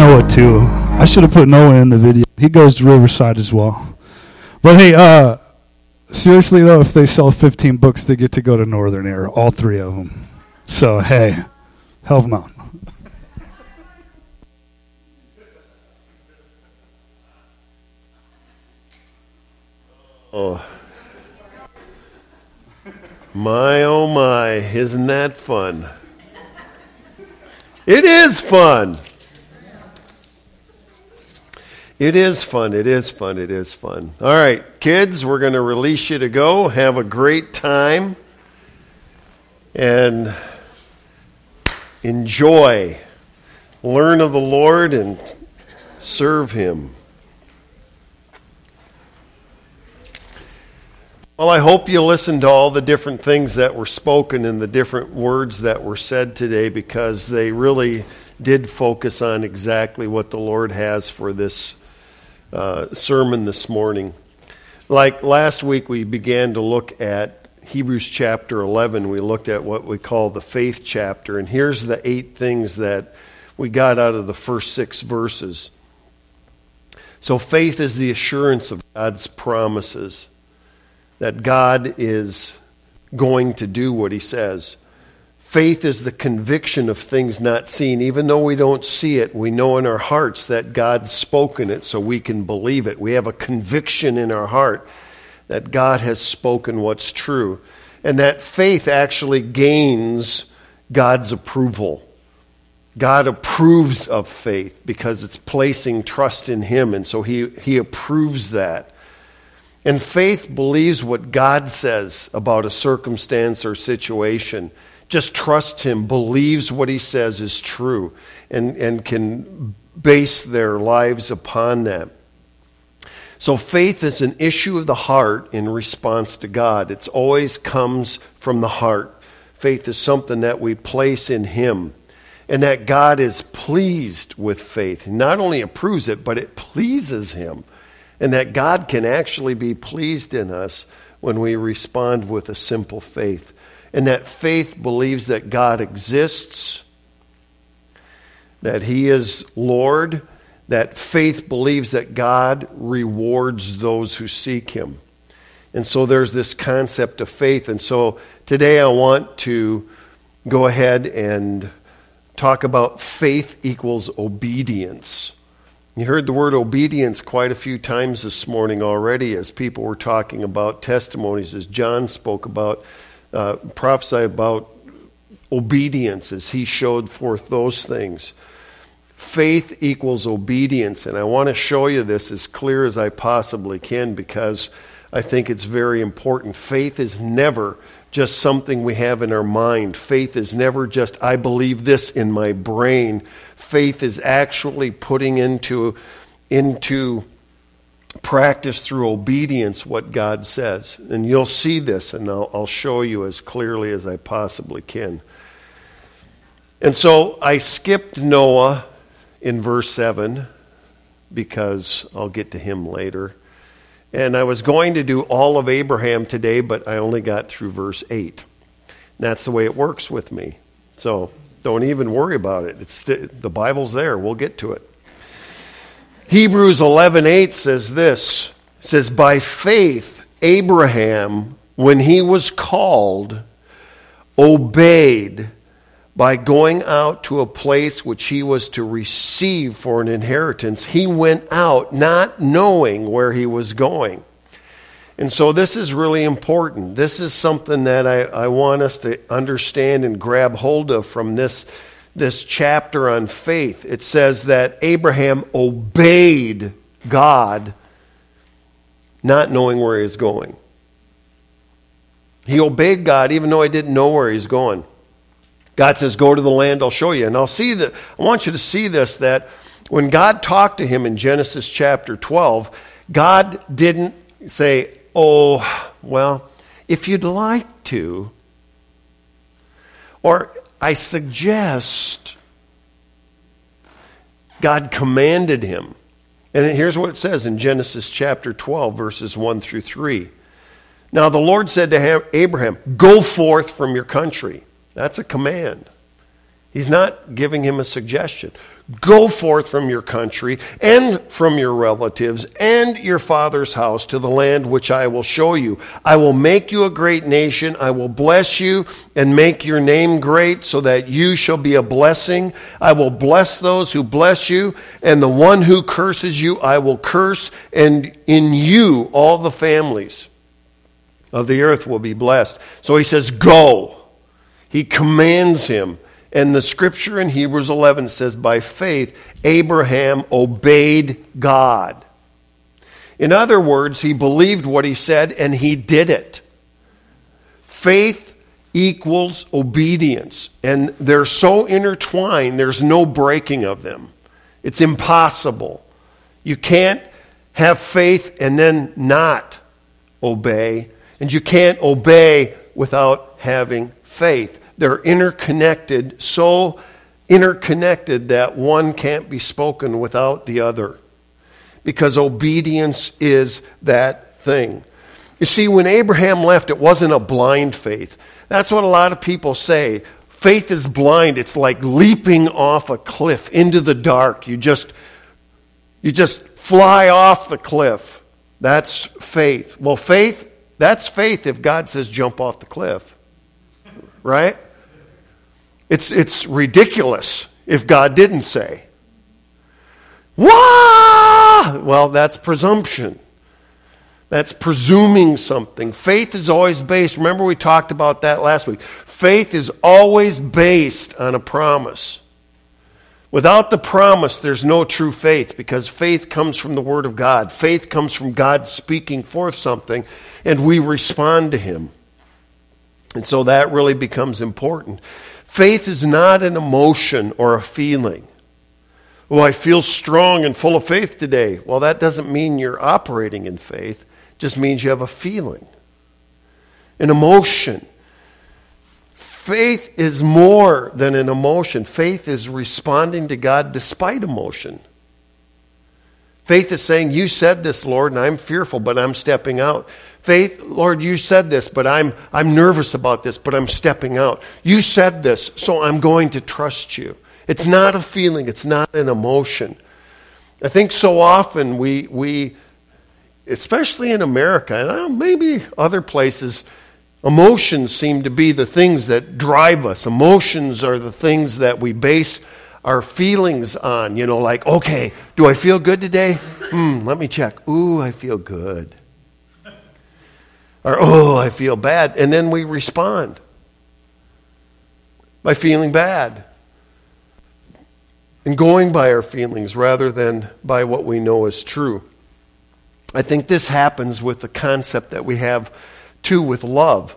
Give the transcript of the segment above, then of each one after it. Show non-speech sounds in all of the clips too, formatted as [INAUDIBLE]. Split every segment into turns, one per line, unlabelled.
Noah too. I should have put Noah in the video. He goes to Riverside as well. But hey, uh, seriously though, if they sell 15 books, they get to go to Northern Air, all three of them. So hey, help them out.
Oh. My, oh my, isn't that fun? It is fun. It is fun. It is fun. It is fun. All right, kids, we're going to release you to go. Have a great time and enjoy. Learn of the Lord and serve Him. Well, I hope you listened to all the different things that were spoken and the different words that were said today because they really did focus on exactly what the Lord has for this uh, sermon this morning. Like last week, we began to look at Hebrews chapter 11. We looked at what we call the faith chapter, and here's the eight things that we got out of the first six verses. So, faith is the assurance of God's promises that God is going to do what he says. Faith is the conviction of things not seen. Even though we don't see it, we know in our hearts that God's spoken it so we can believe it. We have a conviction in our heart that God has spoken what's true. And that faith actually gains God's approval. God approves of faith because it's placing trust in Him, and so He, he approves that. And faith believes what God says about a circumstance or situation. Just trusts Him, believes what He says is true, and, and can base their lives upon that. So faith is an issue of the heart in response to God. It always comes from the heart. Faith is something that we place in Him. And that God is pleased with faith. He not only approves it, but it pleases Him and that God can actually be pleased in us when we respond with a simple faith. And that faith believes that God exists, that He is Lord, that faith believes that God rewards those who seek Him. And so there's this concept of faith. And so today I want to go ahead and talk about faith equals obedience. You heard the word obedience quite a few times this morning already as people were talking about testimonies, as John spoke about, uh, prophesy about obedience as he showed forth those things. Faith equals obedience, and I want to show you this as clear as I possibly can because I think it's very important. Faith is never just something we have in our mind. Faith is never just, I believe this in my brain. Faith is actually putting into, into practice through obedience what God says. And you'll see this, and I'll, I'll show you as clearly as I possibly can. And so I skipped Noah in verse 7 because I'll get to him later. And I was going to do all of Abraham today, but I only got through verse 8. And that's the way it works with me. So don't even worry about it. It's the, the Bible's there. We'll get to it. Hebrews 11:8 says this. It says by faith Abraham when he was called obeyed by going out to a place which he was to receive for an inheritance, he went out not knowing where he was going. And so this is really important. This is something that I, I want us to understand and grab hold of from this, this chapter on faith. It says that Abraham obeyed God, not knowing where he was going. He obeyed God even though he didn't know where he's going. God says, Go to the land, I'll show you. And I'll see that, I want you to see this that when God talked to him in Genesis chapter 12, God didn't say, Oh, well, if you'd like to, or I suggest, God commanded him. And here's what it says in Genesis chapter 12, verses 1 through 3. Now the Lord said to Abraham, Go forth from your country that's a command. He's not giving him a suggestion. Go forth from your country and from your relatives and your father's house to the land which I will show you. I will make you a great nation. I will bless you and make your name great so that you shall be a blessing. I will bless those who bless you, and the one who curses you I will curse, and in you all the families of the earth will be blessed. So he says, Go. He commands him. And the scripture in Hebrews 11 says, By faith, Abraham obeyed God. In other words, he believed what he said and he did it. Faith equals obedience. And they're so intertwined, there's no breaking of them. It's impossible. You can't have faith and then not obey. And you can't obey without having faith. They're interconnected, so interconnected that one can't be spoken without the other. Because obedience is that thing. You see, when Abraham left, it wasn't a blind faith. That's what a lot of people say. Faith is blind. It's like leaping off a cliff into the dark. You just, you just fly off the cliff. That's faith. Well, faith, that's faith if God says jump off the cliff. Right? It's, it's ridiculous if God didn't say. Wah! Well, that's presumption. That's presuming something. Faith is always based, remember we talked about that last week. Faith is always based on a promise. Without the promise, there's no true faith because faith comes from the Word of God. Faith comes from God speaking forth something, and we respond to Him. And so that really becomes important. Faith is not an emotion or a feeling. Oh, I feel strong and full of faith today. Well, that doesn't mean you're operating in faith, it just means you have a feeling, an emotion. Faith is more than an emotion. Faith is responding to God despite emotion. Faith is saying, You said this, Lord, and I'm fearful, but I'm stepping out. Faith, Lord, you said this, but I'm, I'm nervous about this, but I'm stepping out. You said this, so I'm going to trust you. It's not a feeling, it's not an emotion. I think so often we, we especially in America, and maybe other places, emotions seem to be the things that drive us. Emotions are the things that we base our feelings on. You know, like, okay, do I feel good today? Hmm, let me check. Ooh, I feel good or, oh, I feel bad. And then we respond by feeling bad and going by our feelings rather than by what we know is true. I think this happens with the concept that we have too with love.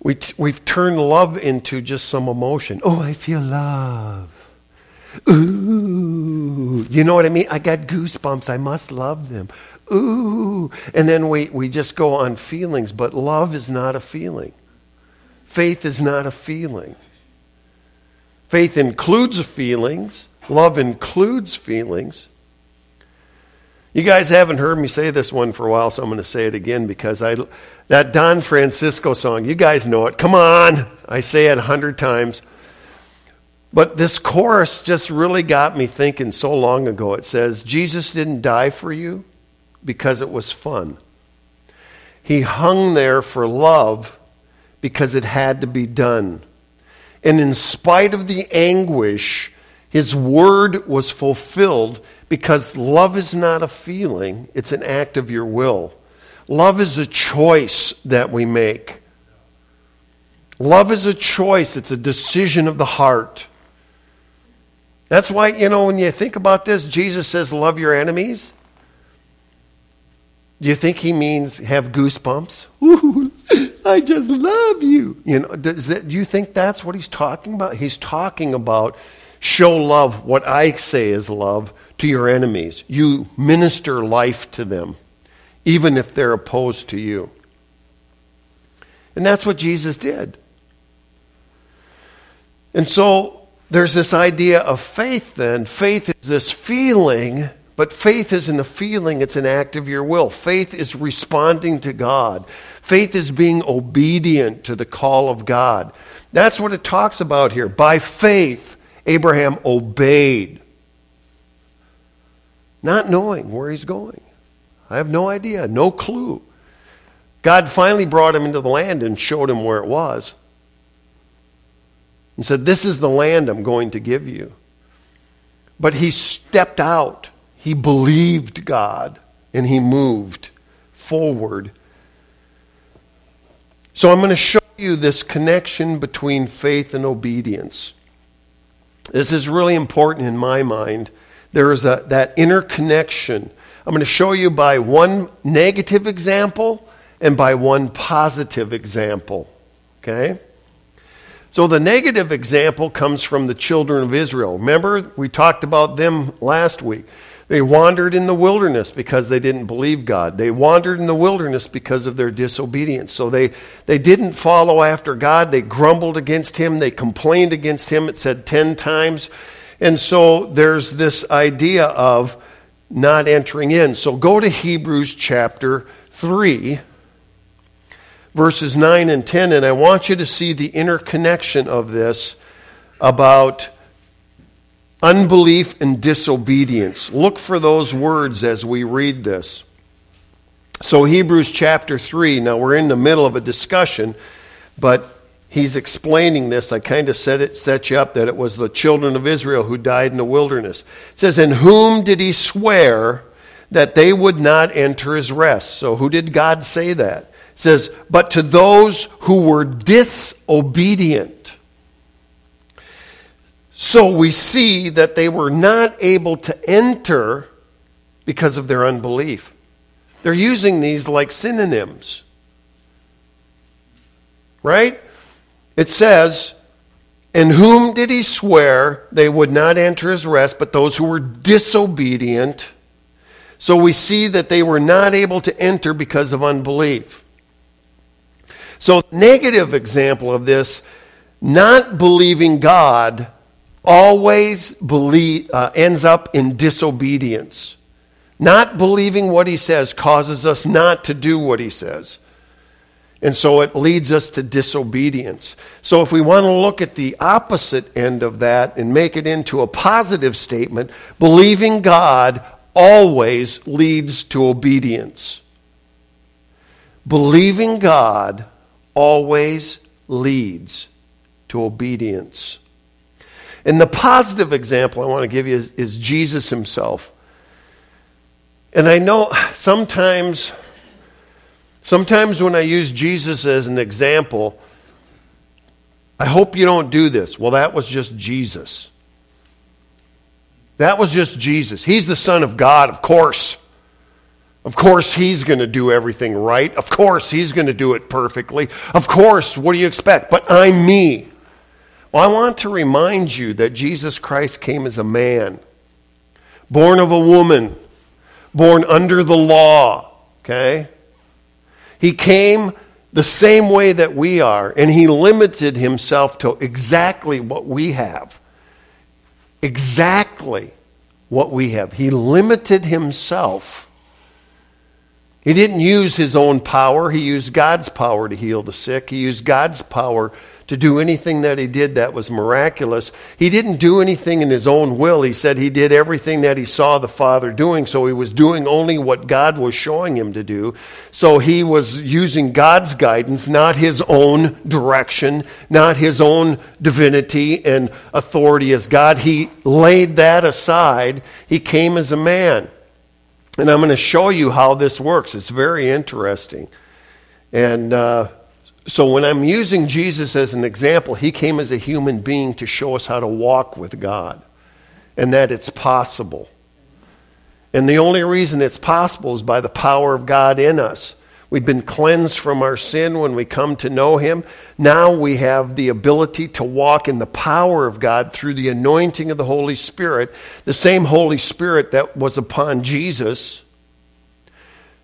We we've turned love into just some emotion. Oh, I feel love. Ooh, you know what I mean? I got goosebumps. I must love them ooh. And then we, we just go on feelings, but love is not a feeling. Faith is not a feeling. Faith includes feelings, love includes feelings. You guys haven't heard me say this one for a while, so I'm going to say it again because I, that Don Francisco song, you guys know it. Come on. I say it a hundred times. But this chorus just really got me thinking so long ago. It says, Jesus didn't die for you, because it was fun. He hung there for love because it had to be done. And in spite of the anguish, his word was fulfilled because love is not a feeling, it's an act of your will. Love is a choice that we make. Love is a choice, it's a decision of the heart. That's why, you know, when you think about this, Jesus says, Love your enemies. Do you think he means have goosebumps? [LAUGHS] Ooh, I just love you. You know, does that, do you think that's what he's talking about? He's talking about show love, what I say is love, to your enemies. You minister life to them, even if they're opposed to you. And that's what Jesus did. And so there's this idea of faith then. Faith is this feeling but faith isn't a feeling, it's an act of your will. Faith is responding to God. Faith is being obedient to the call of God. That's what it talks about here. By faith, Abraham obeyed, not knowing where he's going. I have no idea, no clue. God finally brought him into the land and showed him where it was and said, This is the land I'm going to give you. But he stepped out. He believed God and he moved forward. So I'm going to show you this connection between faith and obedience. This is really important in my mind. There is a, that interconnection. I'm going to show you by one negative example and by one positive example. Okay? So the negative example comes from the children of Israel. Remember, we talked about them last week. They wandered in the wilderness because they didn't believe God. They wandered in the wilderness because of their disobedience. So they, they didn't follow after God. They grumbled against Him. They complained against Him, it said 10 times. And so there's this idea of not entering in. So go to Hebrews chapter 3 verses 9 and 10, and I want you to see the interconnection of this about unbelief and disobedience. Look for those words as we read this. So, Hebrews chapter 3, now we're in the middle of a discussion, but he's explaining this. I kind of set it set you up that it was the children of Israel who died in the wilderness. It says, In whom did he swear that they would not enter his rest? So, who did God say that? It says, But to those who were disobedient. So we see that they were not able to enter because of their unbelief. They're using these like synonyms. Right? It says, In whom did he swear they would not enter his rest, but those who were disobedient? So we see that they were not able to enter because of unbelief. So, negative example of this, not believing God always believe, uh, ends up in disobedience. Not believing what he says causes us not to do what he says. And so it leads us to disobedience. So if we want to look at the opposite end of that and make it into a positive statement, believing God always leads to obedience. Believing God always leads to obedience. And the positive example I want to give you is, is Jesus himself. And I know sometimes, sometimes when I use Jesus as an example, I hope you don't do this. Well, that was just Jesus. That was just Jesus. He's the Son of God, of course. Of course, he's going to do everything right. Of course, he's going to do it perfectly. Of course, what do you expect? But I'm me. Well, I want to remind you that Jesus Christ came as a man, born of a woman, born under the law, okay? He came the same way that we are, and he limited himself to exactly what we have. Exactly what we have. He limited himself he didn't use his own power. He used God's power to heal the sick. He used God's power to do anything that he did that was miraculous. He didn't do anything in his own will. He said he did everything that he saw the Father doing, so he was doing only what God was showing him to do. So he was using God's guidance, not his own direction, not his own divinity and authority as God. He laid that aside. He came as a man. And I'm going to show you how this works. It's very interesting. And uh, so when I'm using Jesus as an example, he came as a human being to show us how to walk with God and that it's possible. And the only reason it's possible is by the power of God in us. We've been cleansed from our sin when we come to know Him. Now we have the ability to walk in the power of God through the anointing of the Holy Spirit, the same Holy Spirit that was upon Jesus.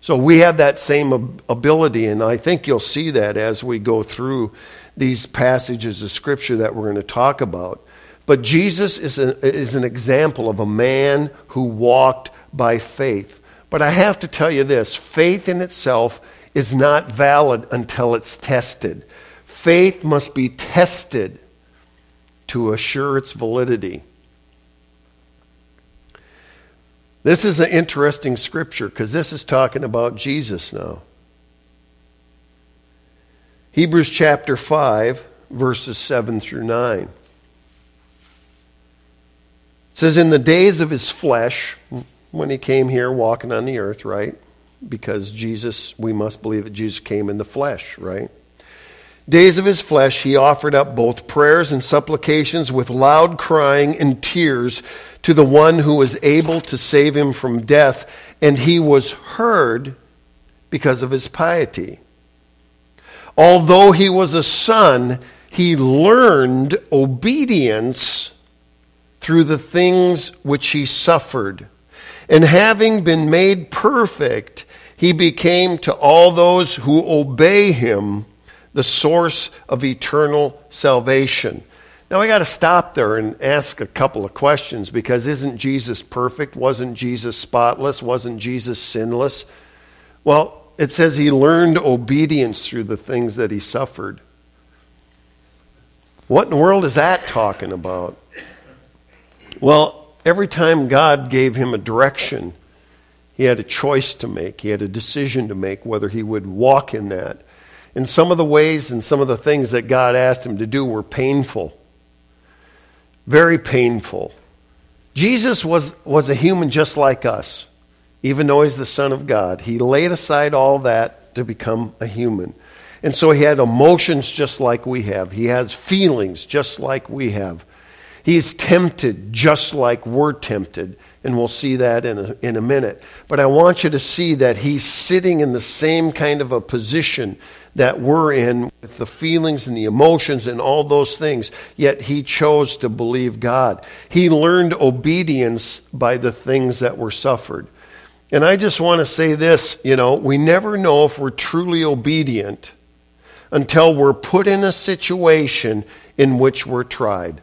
So we have that same ability, and I think you'll see that as we go through these passages of Scripture that we're going to talk about. But Jesus is, a, is an example of a man who walked by faith. But I have to tell you this faith in itself is not valid until it's tested. Faith must be tested. to assure its validity. This is an interesting scripture because this is talking about Jesus now. Hebrews chapter 5, verses 7 through 9. It says, In the days of his flesh, when he came here walking on the earth, right? Because Jesus, we must believe that Jesus came in the flesh, right? Days of his flesh, he offered up both prayers and supplications with loud crying and tears to the one who was able to save him from death, and he was heard because of his piety. Although he was a son, he learned obedience through the things which he suffered. And having been made perfect, he became to all those who obey him the source of eternal salvation. Now, I got to stop there and ask a couple of questions because isn't Jesus perfect? Wasn't Jesus spotless? Wasn't Jesus sinless? Well, it says he learned obedience through the things that he suffered. What in the world is that talking about? Well, every time God gave him a direction, he had a choice to make. He had a decision to make whether he would walk in that. And some of the ways and some of the things that God asked him to do were painful very painful. Jesus was, was a human just like us, even though he's the Son of God. He laid aside all that to become a human. And so he had emotions just like we have, he has feelings just like we have. He is tempted just like we're tempted. And we'll see that in a, in a minute. But I want you to see that he's sitting in the same kind of a position that we're in with the feelings and the emotions and all those things, yet he chose to believe God. He learned obedience by the things that were suffered. And I just want to say this you know, we never know if we're truly obedient until we're put in a situation in which we're tried.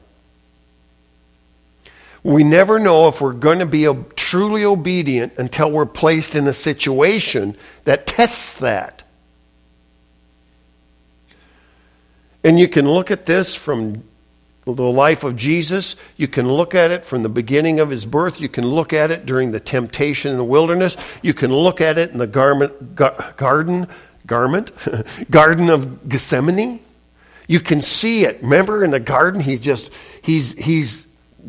We never know if we're going to be truly obedient until we're placed in a situation that tests that. And you can look at this from the life of Jesus. You can look at it from the beginning of his birth. You can look at it during the temptation in the wilderness. You can look at it in the garment, garden, garment, [LAUGHS] garden of Gethsemane. You can see it. Remember in the garden, he's just, he's, he's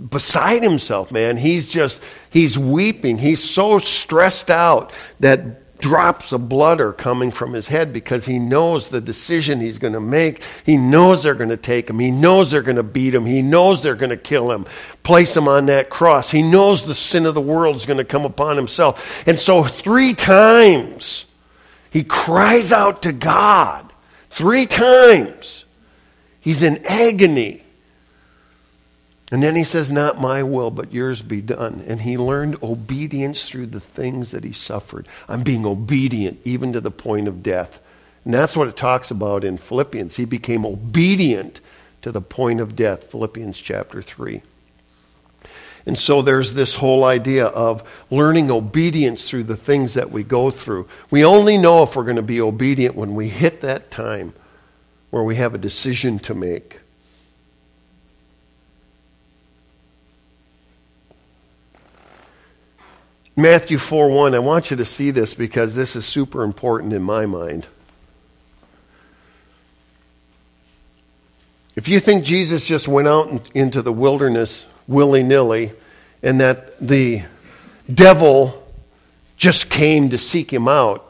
beside himself, man. He's just, he's weeping. He's so stressed out that drops of blood are coming from his head because he knows the decision he's going to make. He knows they're going to take him. He knows they're going to beat him. He knows they're going to kill him, place him on that cross. He knows the sin of the world is going to come upon himself. And so, three times, he cries out to God. Three times. He's in agony. And then he says, Not my will, but yours be done. And he learned obedience through the things that he suffered. I'm being obedient even to the point of death. And that's what it talks about in Philippians. He became obedient to the point of death, Philippians chapter 3. And so there's this whole idea of learning obedience through the things that we go through. We only know if we're going to be obedient when we hit that time where we have a decision to make. Matthew 4 1, I want you to see this because this is super important in my mind. If you think Jesus just went out into the wilderness willy nilly and that the devil just came to seek him out,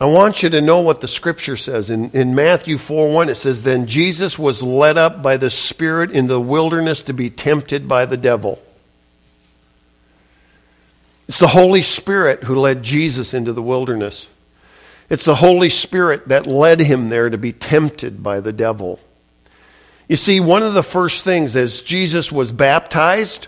I want you to know what the scripture says. In, in Matthew 4 1, it says, Then Jesus was led up by the Spirit into the wilderness to be tempted by the devil. It's the Holy Spirit who led Jesus into the wilderness. It's the Holy Spirit that led him there to be tempted by the devil. You see, one of the first things as Jesus was baptized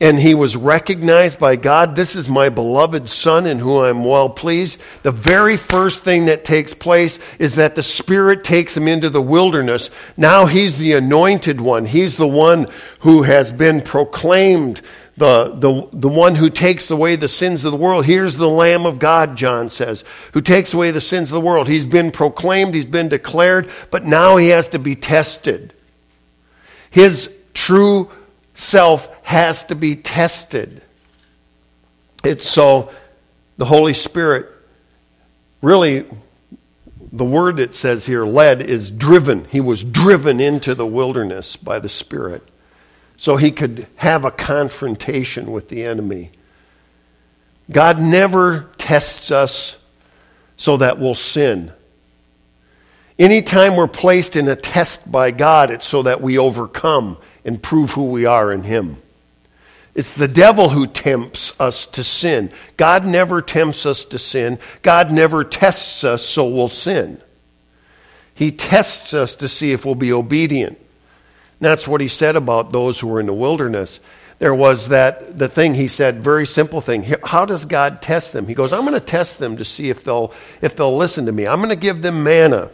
and he was recognized by God, this is my beloved Son in whom I'm well pleased. The very first thing that takes place is that the Spirit takes him into the wilderness. Now he's the anointed one, he's the one who has been proclaimed the, the, the one who takes away the sins of the world. Here's the Lamb of God, John says, who takes away the sins of the world. He's been proclaimed, he's been declared, but now he has to be tested. His true self has to be tested. It's so the Holy Spirit really the word it says here led is driven. He was driven into the wilderness by the Spirit so he could have a confrontation with the enemy. God never tests us so that we'll sin. Anytime we're placed in a test by God, it's so that we overcome and prove who we are in Him. It's the devil who tempts us to sin. God never tempts us to sin. God never tests us so we'll sin. He tests us to see if we'll be obedient. That's what he said about those who were in the wilderness. There was that the thing he said, very simple thing. How does God test them? He goes, I'm going to test them to see if they'll if they'll listen to me. I'm going to give them manna.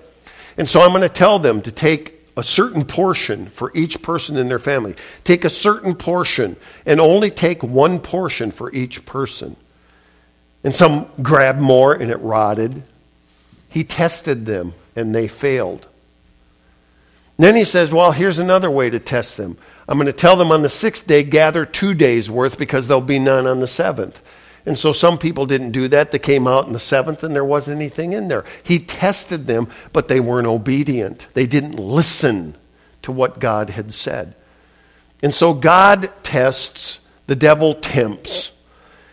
And so I'm going to tell them to take a certain portion for each person in their family. Take a certain portion and only take one portion for each person. And some grabbed more and it rotted. He tested them and they failed. Then he says, Well, here's another way to test them. I'm going to tell them on the sixth day, gather two days' worth because there'll be none on the seventh. And so some people didn't do that. They came out in the seventh and there wasn't anything in there. He tested them, but they weren't obedient. They didn't listen to what God had said. And so God tests, the devil tempts.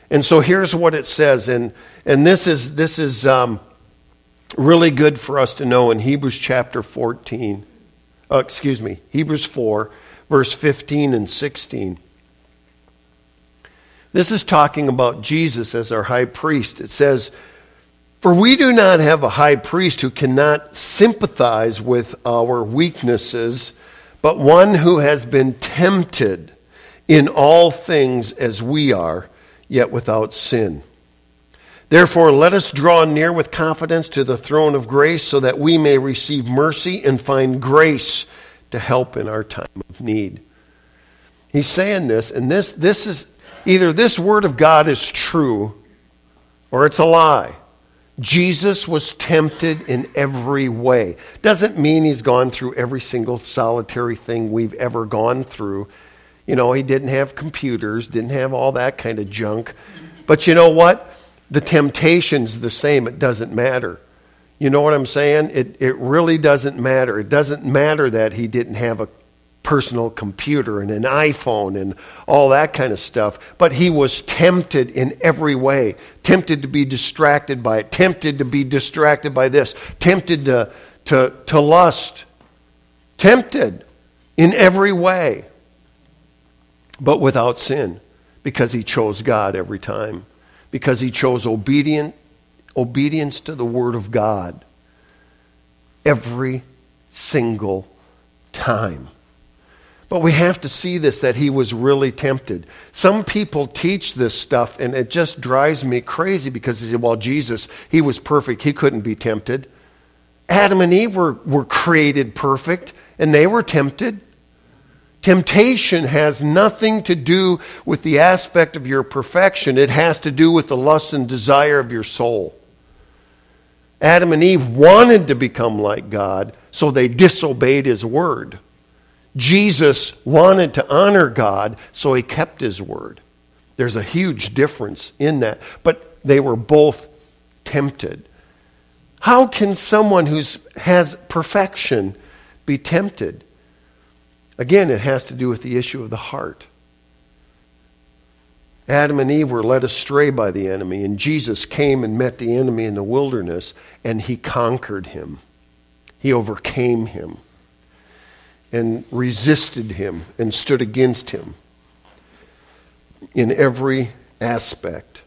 And so here's what it says, and, and this is, this is um, really good for us to know in Hebrews chapter 14. Uh, excuse me, Hebrews 4, verse 15 and 16. This is talking about Jesus as our high priest. It says, For we do not have a high priest who cannot sympathize with our weaknesses, but one who has been tempted in all things as we are, yet without sin. Therefore, let us draw near with confidence to the throne of grace so that we may receive mercy and find grace to help in our time of need. He's saying this, and this, this is Either this word of God is true or it's a lie. Jesus was tempted in every way. Doesn't mean he's gone through every single solitary thing we've ever gone through. You know, he didn't have computers, didn't have all that kind of junk. But you know what? The temptation's the same. It doesn't matter. You know what I'm saying? It, it really doesn't matter. It doesn't matter that he didn't have a personal computer and an iPhone and all that kind of stuff. But he was tempted in every way tempted to be distracted by it, tempted to be distracted by this, tempted to, to, to lust, tempted in every way, but without sin because he chose God every time, because he chose obedient, obedience to the Word of God every single time. But we have to see this that he was really tempted. Some people teach this stuff, and it just drives me crazy because they say, well, Jesus, he was perfect. He couldn't be tempted. Adam and Eve were, were created perfect, and they were tempted. Temptation has nothing to do with the aspect of your perfection, it has to do with the lust and desire of your soul. Adam and Eve wanted to become like God, so they disobeyed his word. Jesus wanted to honor God, so he kept his word. There's a huge difference in that. But they were both tempted. How can someone who has perfection be tempted? Again, it has to do with the issue of the heart. Adam and Eve were led astray by the enemy, and Jesus came and met the enemy in the wilderness, and he conquered him. He overcame him and resisted him and stood against him in every aspect.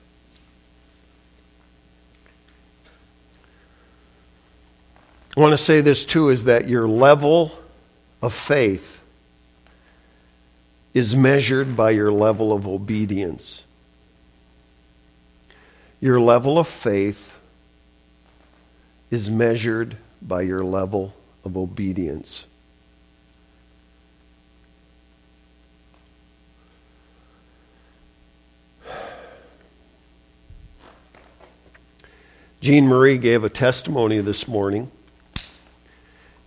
I want to say this too is that your level of faith is measured by your level of obedience. Your level of faith is measured by your level of obedience. Jean Marie gave a testimony this morning,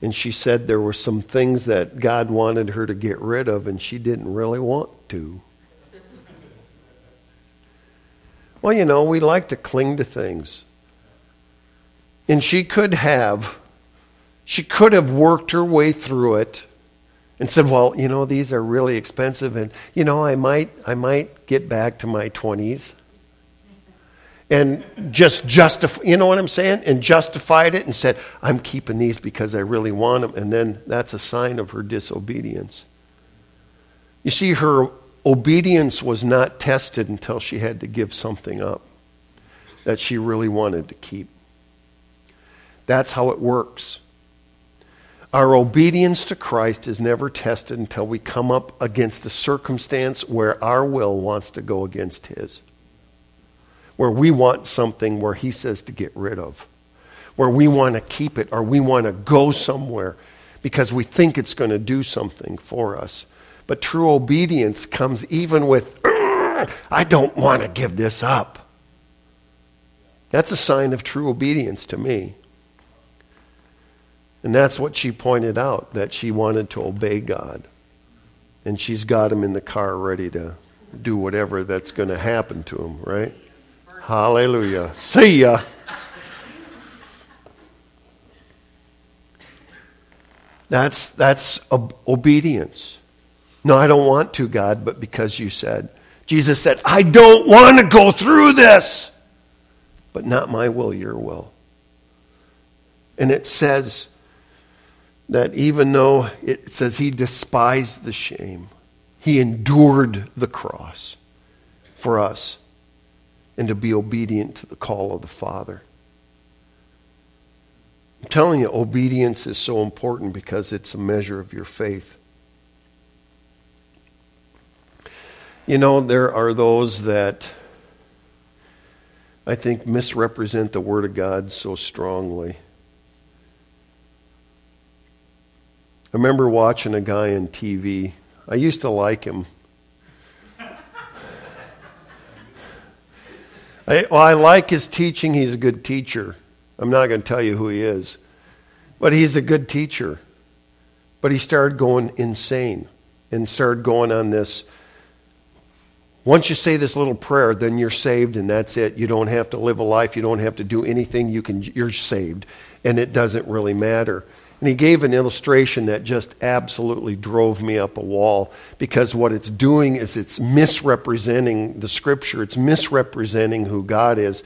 And she said there were some things that God wanted her to get rid of, and she didn't really want to. Well, you know, we like to cling to things. And she could have, she could have worked her way through it and said, "Well, you know, these are really expensive, and you know, I might, I might get back to my twenties, and just justify, you know what I'm saying, and justified it and said, I'm keeping these because I really want them, and then that's a sign of her disobedience. You see, her obedience was not tested until she had to give something up that she really wanted to keep. That's how it works. Our obedience to Christ is never tested until we come up against a circumstance where our will wants to go against His. Where we want something where He says to get rid of. Where we want to keep it or we want to go somewhere because we think it's going to do something for us. But true obedience comes even with, I don't want to give this up. That's a sign of true obedience to me. And that's what she pointed out, that she wanted to obey God. And she's got him in the car ready to do whatever that's going to happen to him, right? Hallelujah. See ya. That's, that's obedience. No, I don't want to, God, but because you said. Jesus said, I don't want to go through this, but not my will, your will. And it says, that even though it says he despised the shame, he endured the cross for us and to be obedient to the call of the Father. I'm telling you, obedience is so important because it's a measure of your faith. You know, there are those that I think misrepresent the Word of God so strongly. I remember watching a guy on TV. I used to like him. I, well, I like his teaching. He's a good teacher. I'm not going to tell you who he is, but he's a good teacher. But he started going insane and started going on this. Once you say this little prayer, then you're saved and that's it. You don't have to live a life. You don't have to do anything. You can, you're saved. And it doesn't really matter. And he gave an illustration that just absolutely drove me up a wall because what it's doing is it's misrepresenting the scripture, it's misrepresenting who God is,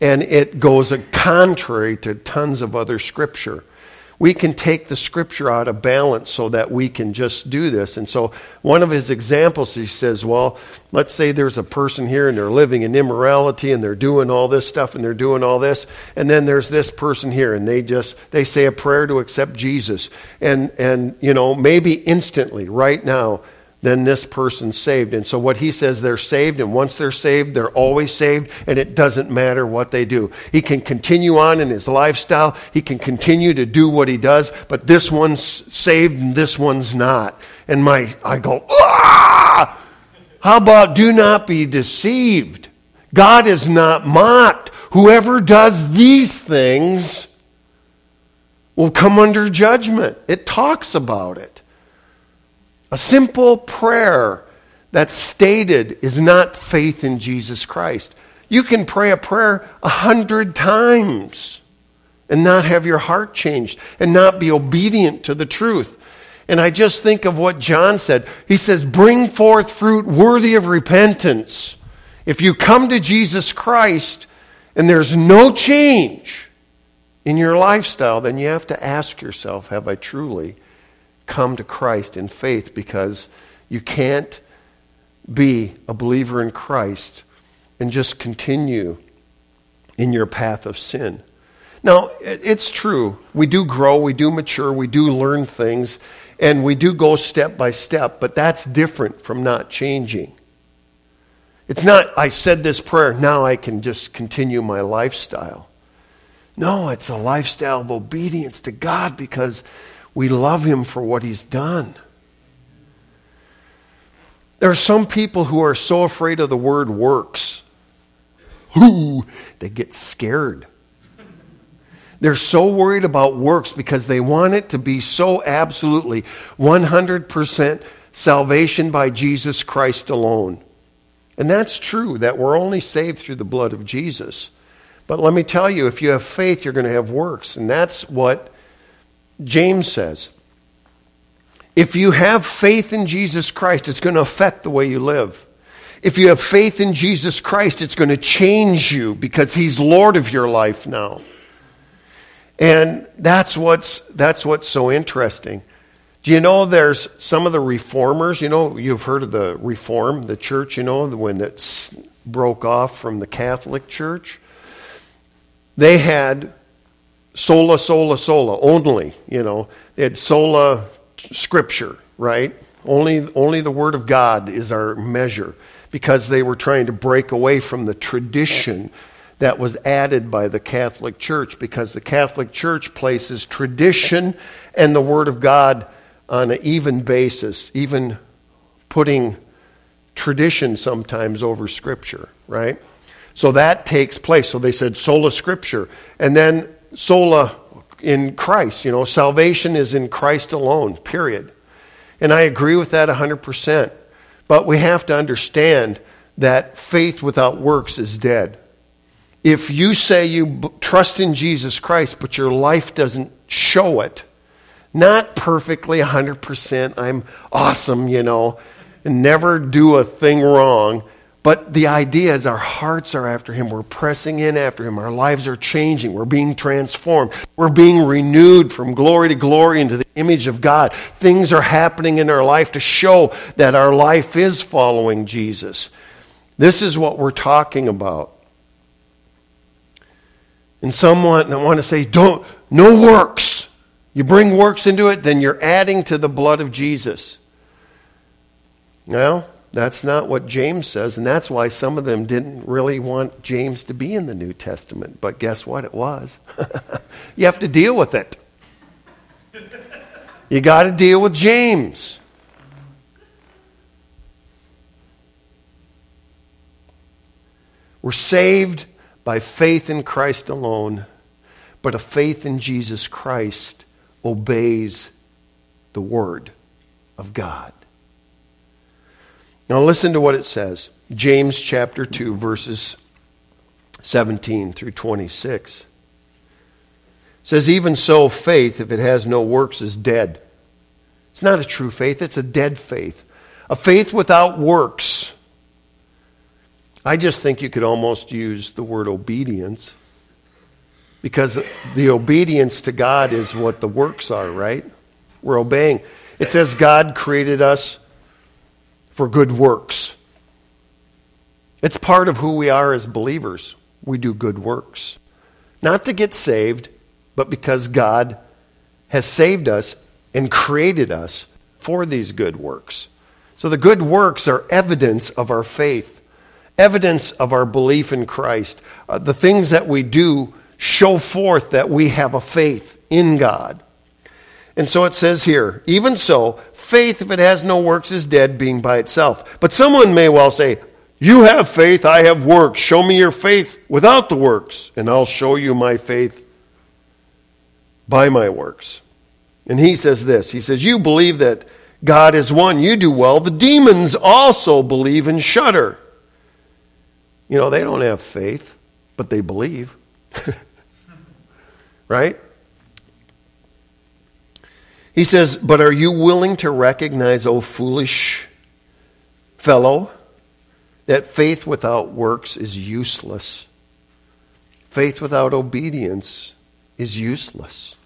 and it goes contrary to tons of other scripture we can take the scripture out of balance so that we can just do this. And so, one of his examples, he says, Well, let's say there's a person here and they're living in immorality and they're doing all this stuff and they're doing all this. And then there's this person here and they just, they say a prayer to accept Jesus. And, and, you know, maybe instantly, right now, then this person's saved. And so what he says, they're saved, and once they're saved, they're always saved, and it doesn't matter what they do. He can continue on in his lifestyle, he can continue to do what he does, but this one's saved and this one's not. And my I go, ah! How about do not be deceived? God is not mocked. Whoever does these things will come under judgment. It talks about it. A simple prayer that's stated is not faith in Jesus Christ. You can pray a prayer a hundred times and not have your heart changed and not be obedient to the truth. And I just think of what John said. He says, Bring forth fruit worthy of repentance. If you come to Jesus Christ and there's no change in your lifestyle, then you have to ask yourself, Have I truly come to Christ in faith because you can't be a believer in Christ and just continue in your path of sin. Now, it's true. We do grow, we do mature, we do learn things, and we do go step by step, but that's different from not changing. It's not, I said this prayer, now I can just continue my lifestyle. No, it's a lifestyle of obedience to God because we love him for what he's done. There are some people who are so afraid of the word works. Ooh, they get scared. They're so worried about works because they want it to be so absolutely 100% salvation by Jesus Christ alone. And that's true, that we're only saved through the blood of Jesus. But let me tell you, if you have faith, you're going to have works. And that's what James says. If you have faith in Jesus Christ, it's going to affect the way you live. If you have faith in Jesus Christ, it's going to change you because He's Lord of your life now. And that's what's, that's what's so interesting. Do you know there's some of the reformers, you know, you've heard of the reform, the church, you know, when it broke off from the Catholic Church? They had sola, sola, sola, only, you know. They had sola scriptura, right? Only, only the Word of God is our measure because they were trying to break away from the tradition that was added by the Catholic Church because the Catholic Church places tradition and the Word of God on an even basis, even putting tradition sometimes over Scripture, right? So that takes place. So they said sola Scriptura. And then sola in Christ. You know, salvation is in Christ alone, period. And I agree with that 100%. But we have to understand that faith without works is dead. If you say you trust in Jesus Christ, but your life doesn't show it, not perfectly 100%, I'm awesome, you know, and never do a thing wrong, but the idea is our hearts are after Him. We're pressing in after Him. Our lives are changing. We're being transformed. We're being renewed from glory to glory into the image of God. Things are happening in our life to show that our life is following Jesus. This is what we're talking about. And someone I want to say, don't, no works. You bring works into it, then you're adding to the blood of Jesus. Well, that's not what James says, and that's why some of them didn't really want James to be in the New Testament. But guess what? It was. [LAUGHS] you have to deal with it. You got to deal with James. We're saved by faith in Christ alone, but a faith in Jesus Christ obeys the Word of God. Now, listen to what it says James chapter 2, verses 17 through 26. It says, Even so, faith, if it has no works, is dead. It's not a true faith, it's a dead faith. A faith without works. I just think you could almost use the word obedience because the obedience to God is what the works are, right? We're obeying. It says God created us for good works. It's part of who we are as believers. We do good works. Not to get saved, but because God has saved us and created us for these good works. So the good works are evidence of our faith, evidence of our belief in Christ. Uh, the things that we do show forth that we have a faith in God. And so it says here, even so, faith, if it has no works, is dead, being by itself. But someone may well say, You have faith, I have works. Show me your faith without the works, and I'll show you my faith by my works. And he says this He says, You believe that God is one, you do well. The demons also believe and shudder. You know, they don't have faith, but they believe. [LAUGHS] right? He says, But are you willing to recognize, O foolish fellow, that faith without works is useless? Faith without obedience is useless.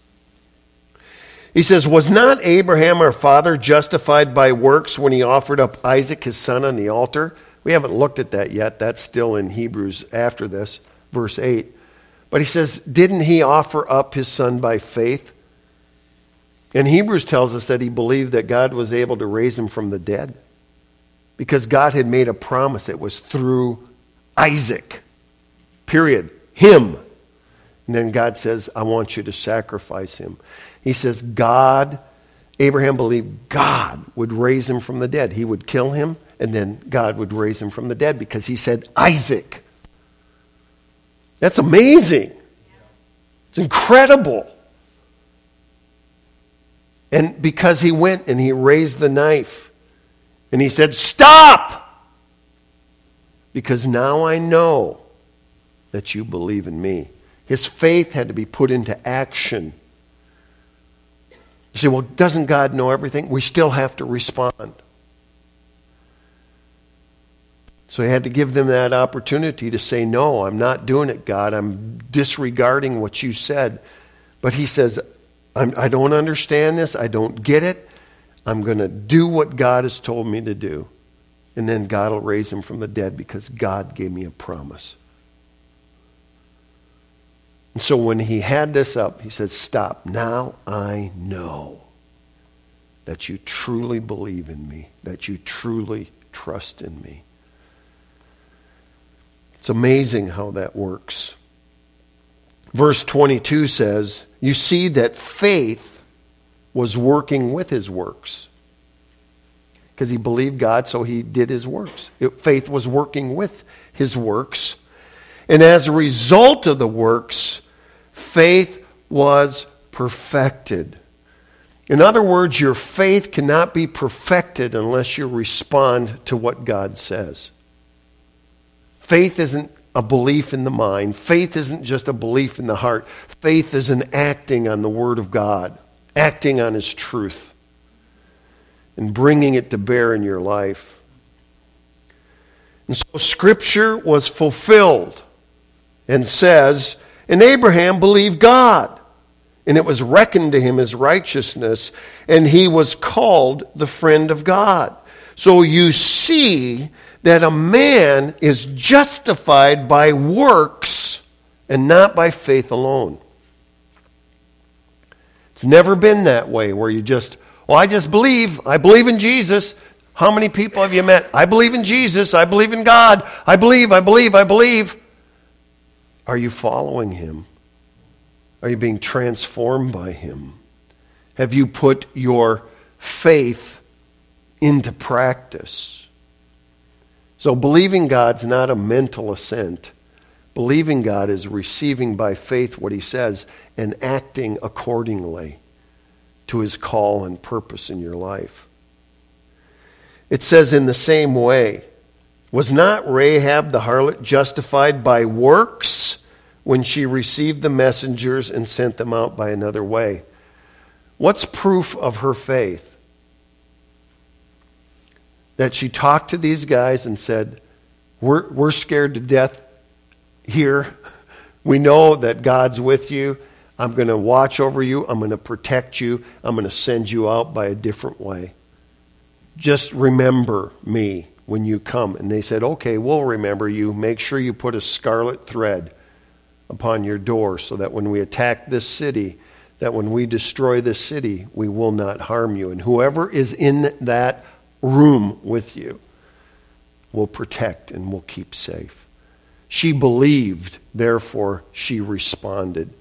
He says, Was not Abraham our father justified by works when he offered up Isaac his son on the altar? We haven't looked at that yet. That's still in Hebrews after this, verse 8. But he says, Didn't he offer up his son by faith? And Hebrews tells us that he believed that God was able to raise him from the dead because God had made a promise. It was through Isaac, period. Him. And then God says, I want you to sacrifice him. He says, God, Abraham believed God would raise him from the dead. He would kill him, and then God would raise him from the dead because he said, Isaac. That's amazing. It's incredible. And because he went and he raised the knife and he said, Stop! Because now I know that you believe in me. His faith had to be put into action. You say, well, doesn't God know everything? We still have to respond. So he had to give them that opportunity to say, No, I'm not doing it, God. I'm disregarding what you said. But he says, I'm, I do not understand this. I don't get it. I'm going to do what God has told me to do. And then God will raise him from the dead because God gave me a promise. And so when he had this up, he said, Stop. Now I know that you truly believe in me, that you truly trust in me. It's amazing how that works. Verse 22 says, You see that faith was working with his works. Because he believed God, so he did his works. It, faith was working with his works. And as a result of the works, faith was perfected. In other words, your faith cannot be perfected unless you respond to what God says. Faith isn't a belief in the mind. Faith isn't just a belief in the heart. Faith is an acting on the Word of God, acting on His truth, and bringing it to bear in your life. And so Scripture was fulfilled and says, And Abraham believed God, and it was reckoned to him as righteousness, and he was called the friend of God. So you see that a man is justified by works and not by faith alone. It's never been that way where you just, well, I just believe. I believe in Jesus. How many people have you met? I believe in Jesus. I believe in God. I believe, I believe, I believe. Are you following him? Are you being transformed by him? Have you put your faith into practice? So believing God's not a mental assent. Believing God is receiving by faith what he says and acting accordingly to his call and purpose in your life. It says, in the same way, was not Rahab the harlot justified by works when she received the messengers and sent them out by another way? What's proof of her faith? That she talked to these guys and said, We're, we're scared to death here. We know that God's with you. I'm going to watch over you. I'm going to protect you. I'm going to send you out by a different way. Just remember me when you come. And they said, Okay, we'll remember you. Make sure you put a scarlet thread upon your door so that when we attack this city, that when we destroy this city, we will not harm you. And whoever is in that room with you will protect and will keep safe. She believed, therefore, she responded.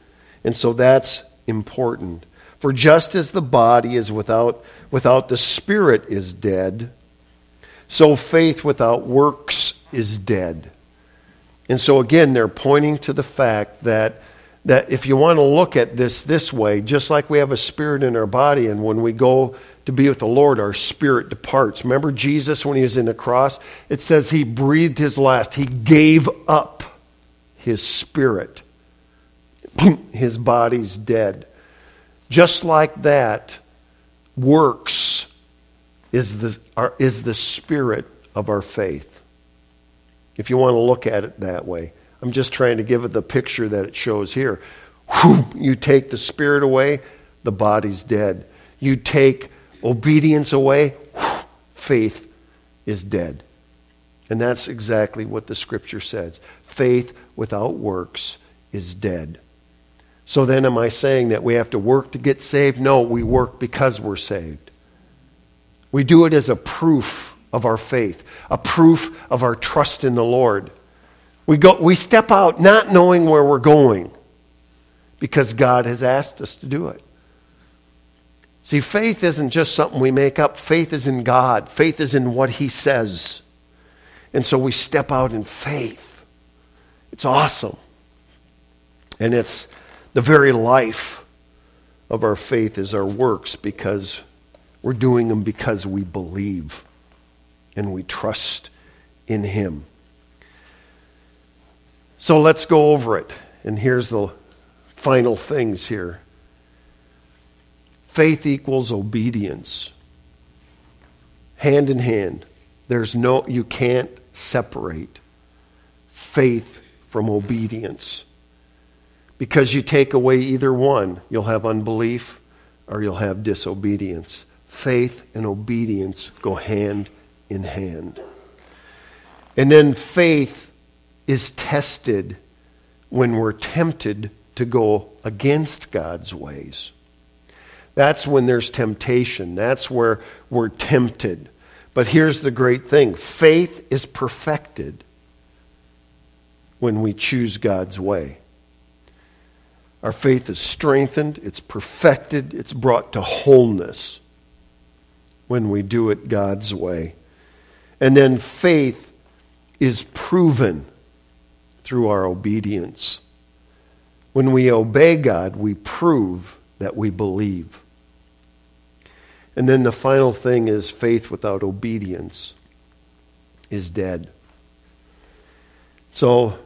And so that's important. For just as the body is without, without the spirit is dead, so faith without works is dead. And so again, they're pointing to the fact that, that if you want to look at this this way, just like we have a spirit in our body, and when we go to be with the Lord, our spirit departs. Remember Jesus when he was in the cross? It says he breathed his last, he gave up his spirit. his body's dead. Just like that, works is the, our, is the spirit of our faith. If you want to look at it that way, I'm just trying to give it the picture that it shows here. Whew, you take the spirit away, the body's dead. You take obedience away, faith is dead. And that's exactly what the scripture says. Faith without works is dead. So then, am I saying that we have to work to get saved? No, we work because we're saved. We do it as a proof of our faith, a proof of our trust in the Lord. We, go, we step out not knowing where we're going because God has asked us to do it. See, faith isn't just something we make up. Faith is in God. Faith is in what He says. And so we step out in faith. It's awesome. And it's The very life of our faith is our works because we're doing them because we believe and we trust in Him. So let's go over it. And here's the final things here faith equals obedience, hand in hand. There's no, you can't separate faith from obedience. Because you take away either one, you'll have unbelief or you'll have disobedience. Faith and obedience go hand in hand. And then faith is tested when we're tempted to go against God's ways. That's when there's temptation. That's where we're tempted. But here's the great thing faith is perfected when we choose God's way. Our faith is strengthened, it's perfected, it's brought to wholeness when we do it God's way. And then faith is proven through our obedience. When we obey God, we prove that we believe. And then the final thing is faith without obedience is dead. So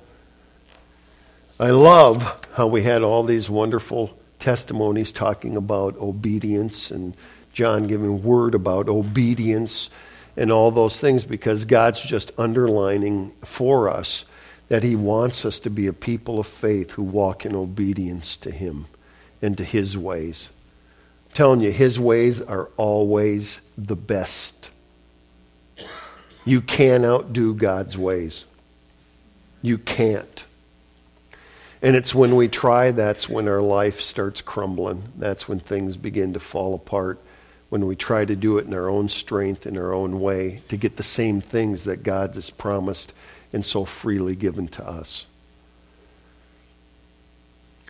I love how we had all these wonderful testimonies talking about obedience and John giving word about obedience and all those things because God's just underlining for us that He wants us to be a people of faith who walk in obedience to Him and to His ways. Telling you, His ways are always the best. You can't outdo God's ways. You can't. And it's when we try, that's when our life starts crumbling. That's when things begin to fall apart when we try to do it in our own strength, in our own way, to get the same things that God has promised and so freely given to us.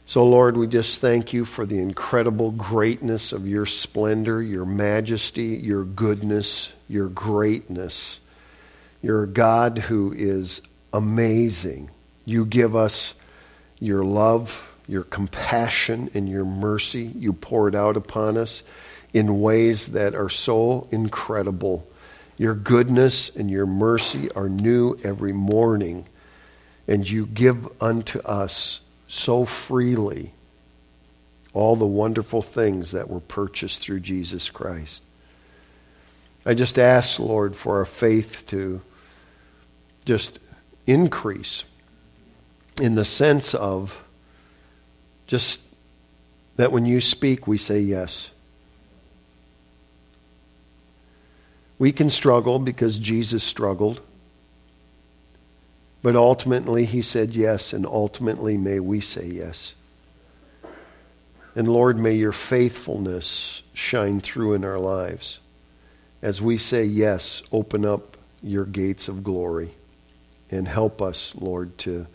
So, Lord, we just thank you for the incredible greatness of your splendor, your majesty, your goodness, your greatness. You're a God who is amazing. You give us your love, your compassion, and your mercy. You pour it out upon us in ways that are so incredible. Your goodness and your mercy are new every morning, and you give unto us so freely all the wonderful things that were purchased through Jesus Christ. I just ask, Lord, for our faith to just increase in the sense of just that when you speak, we say yes. We can struggle because Jesus struggled. But ultimately, he said yes, and ultimately, may we say yes. And Lord, may your faithfulness shine through in our lives. As we say yes, open up your gates of glory and help us, Lord, to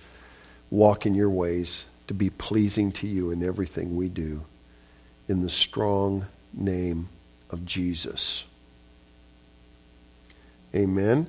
walk in your ways, to be pleasing to you in everything we do. In the strong name of Jesus. Amen.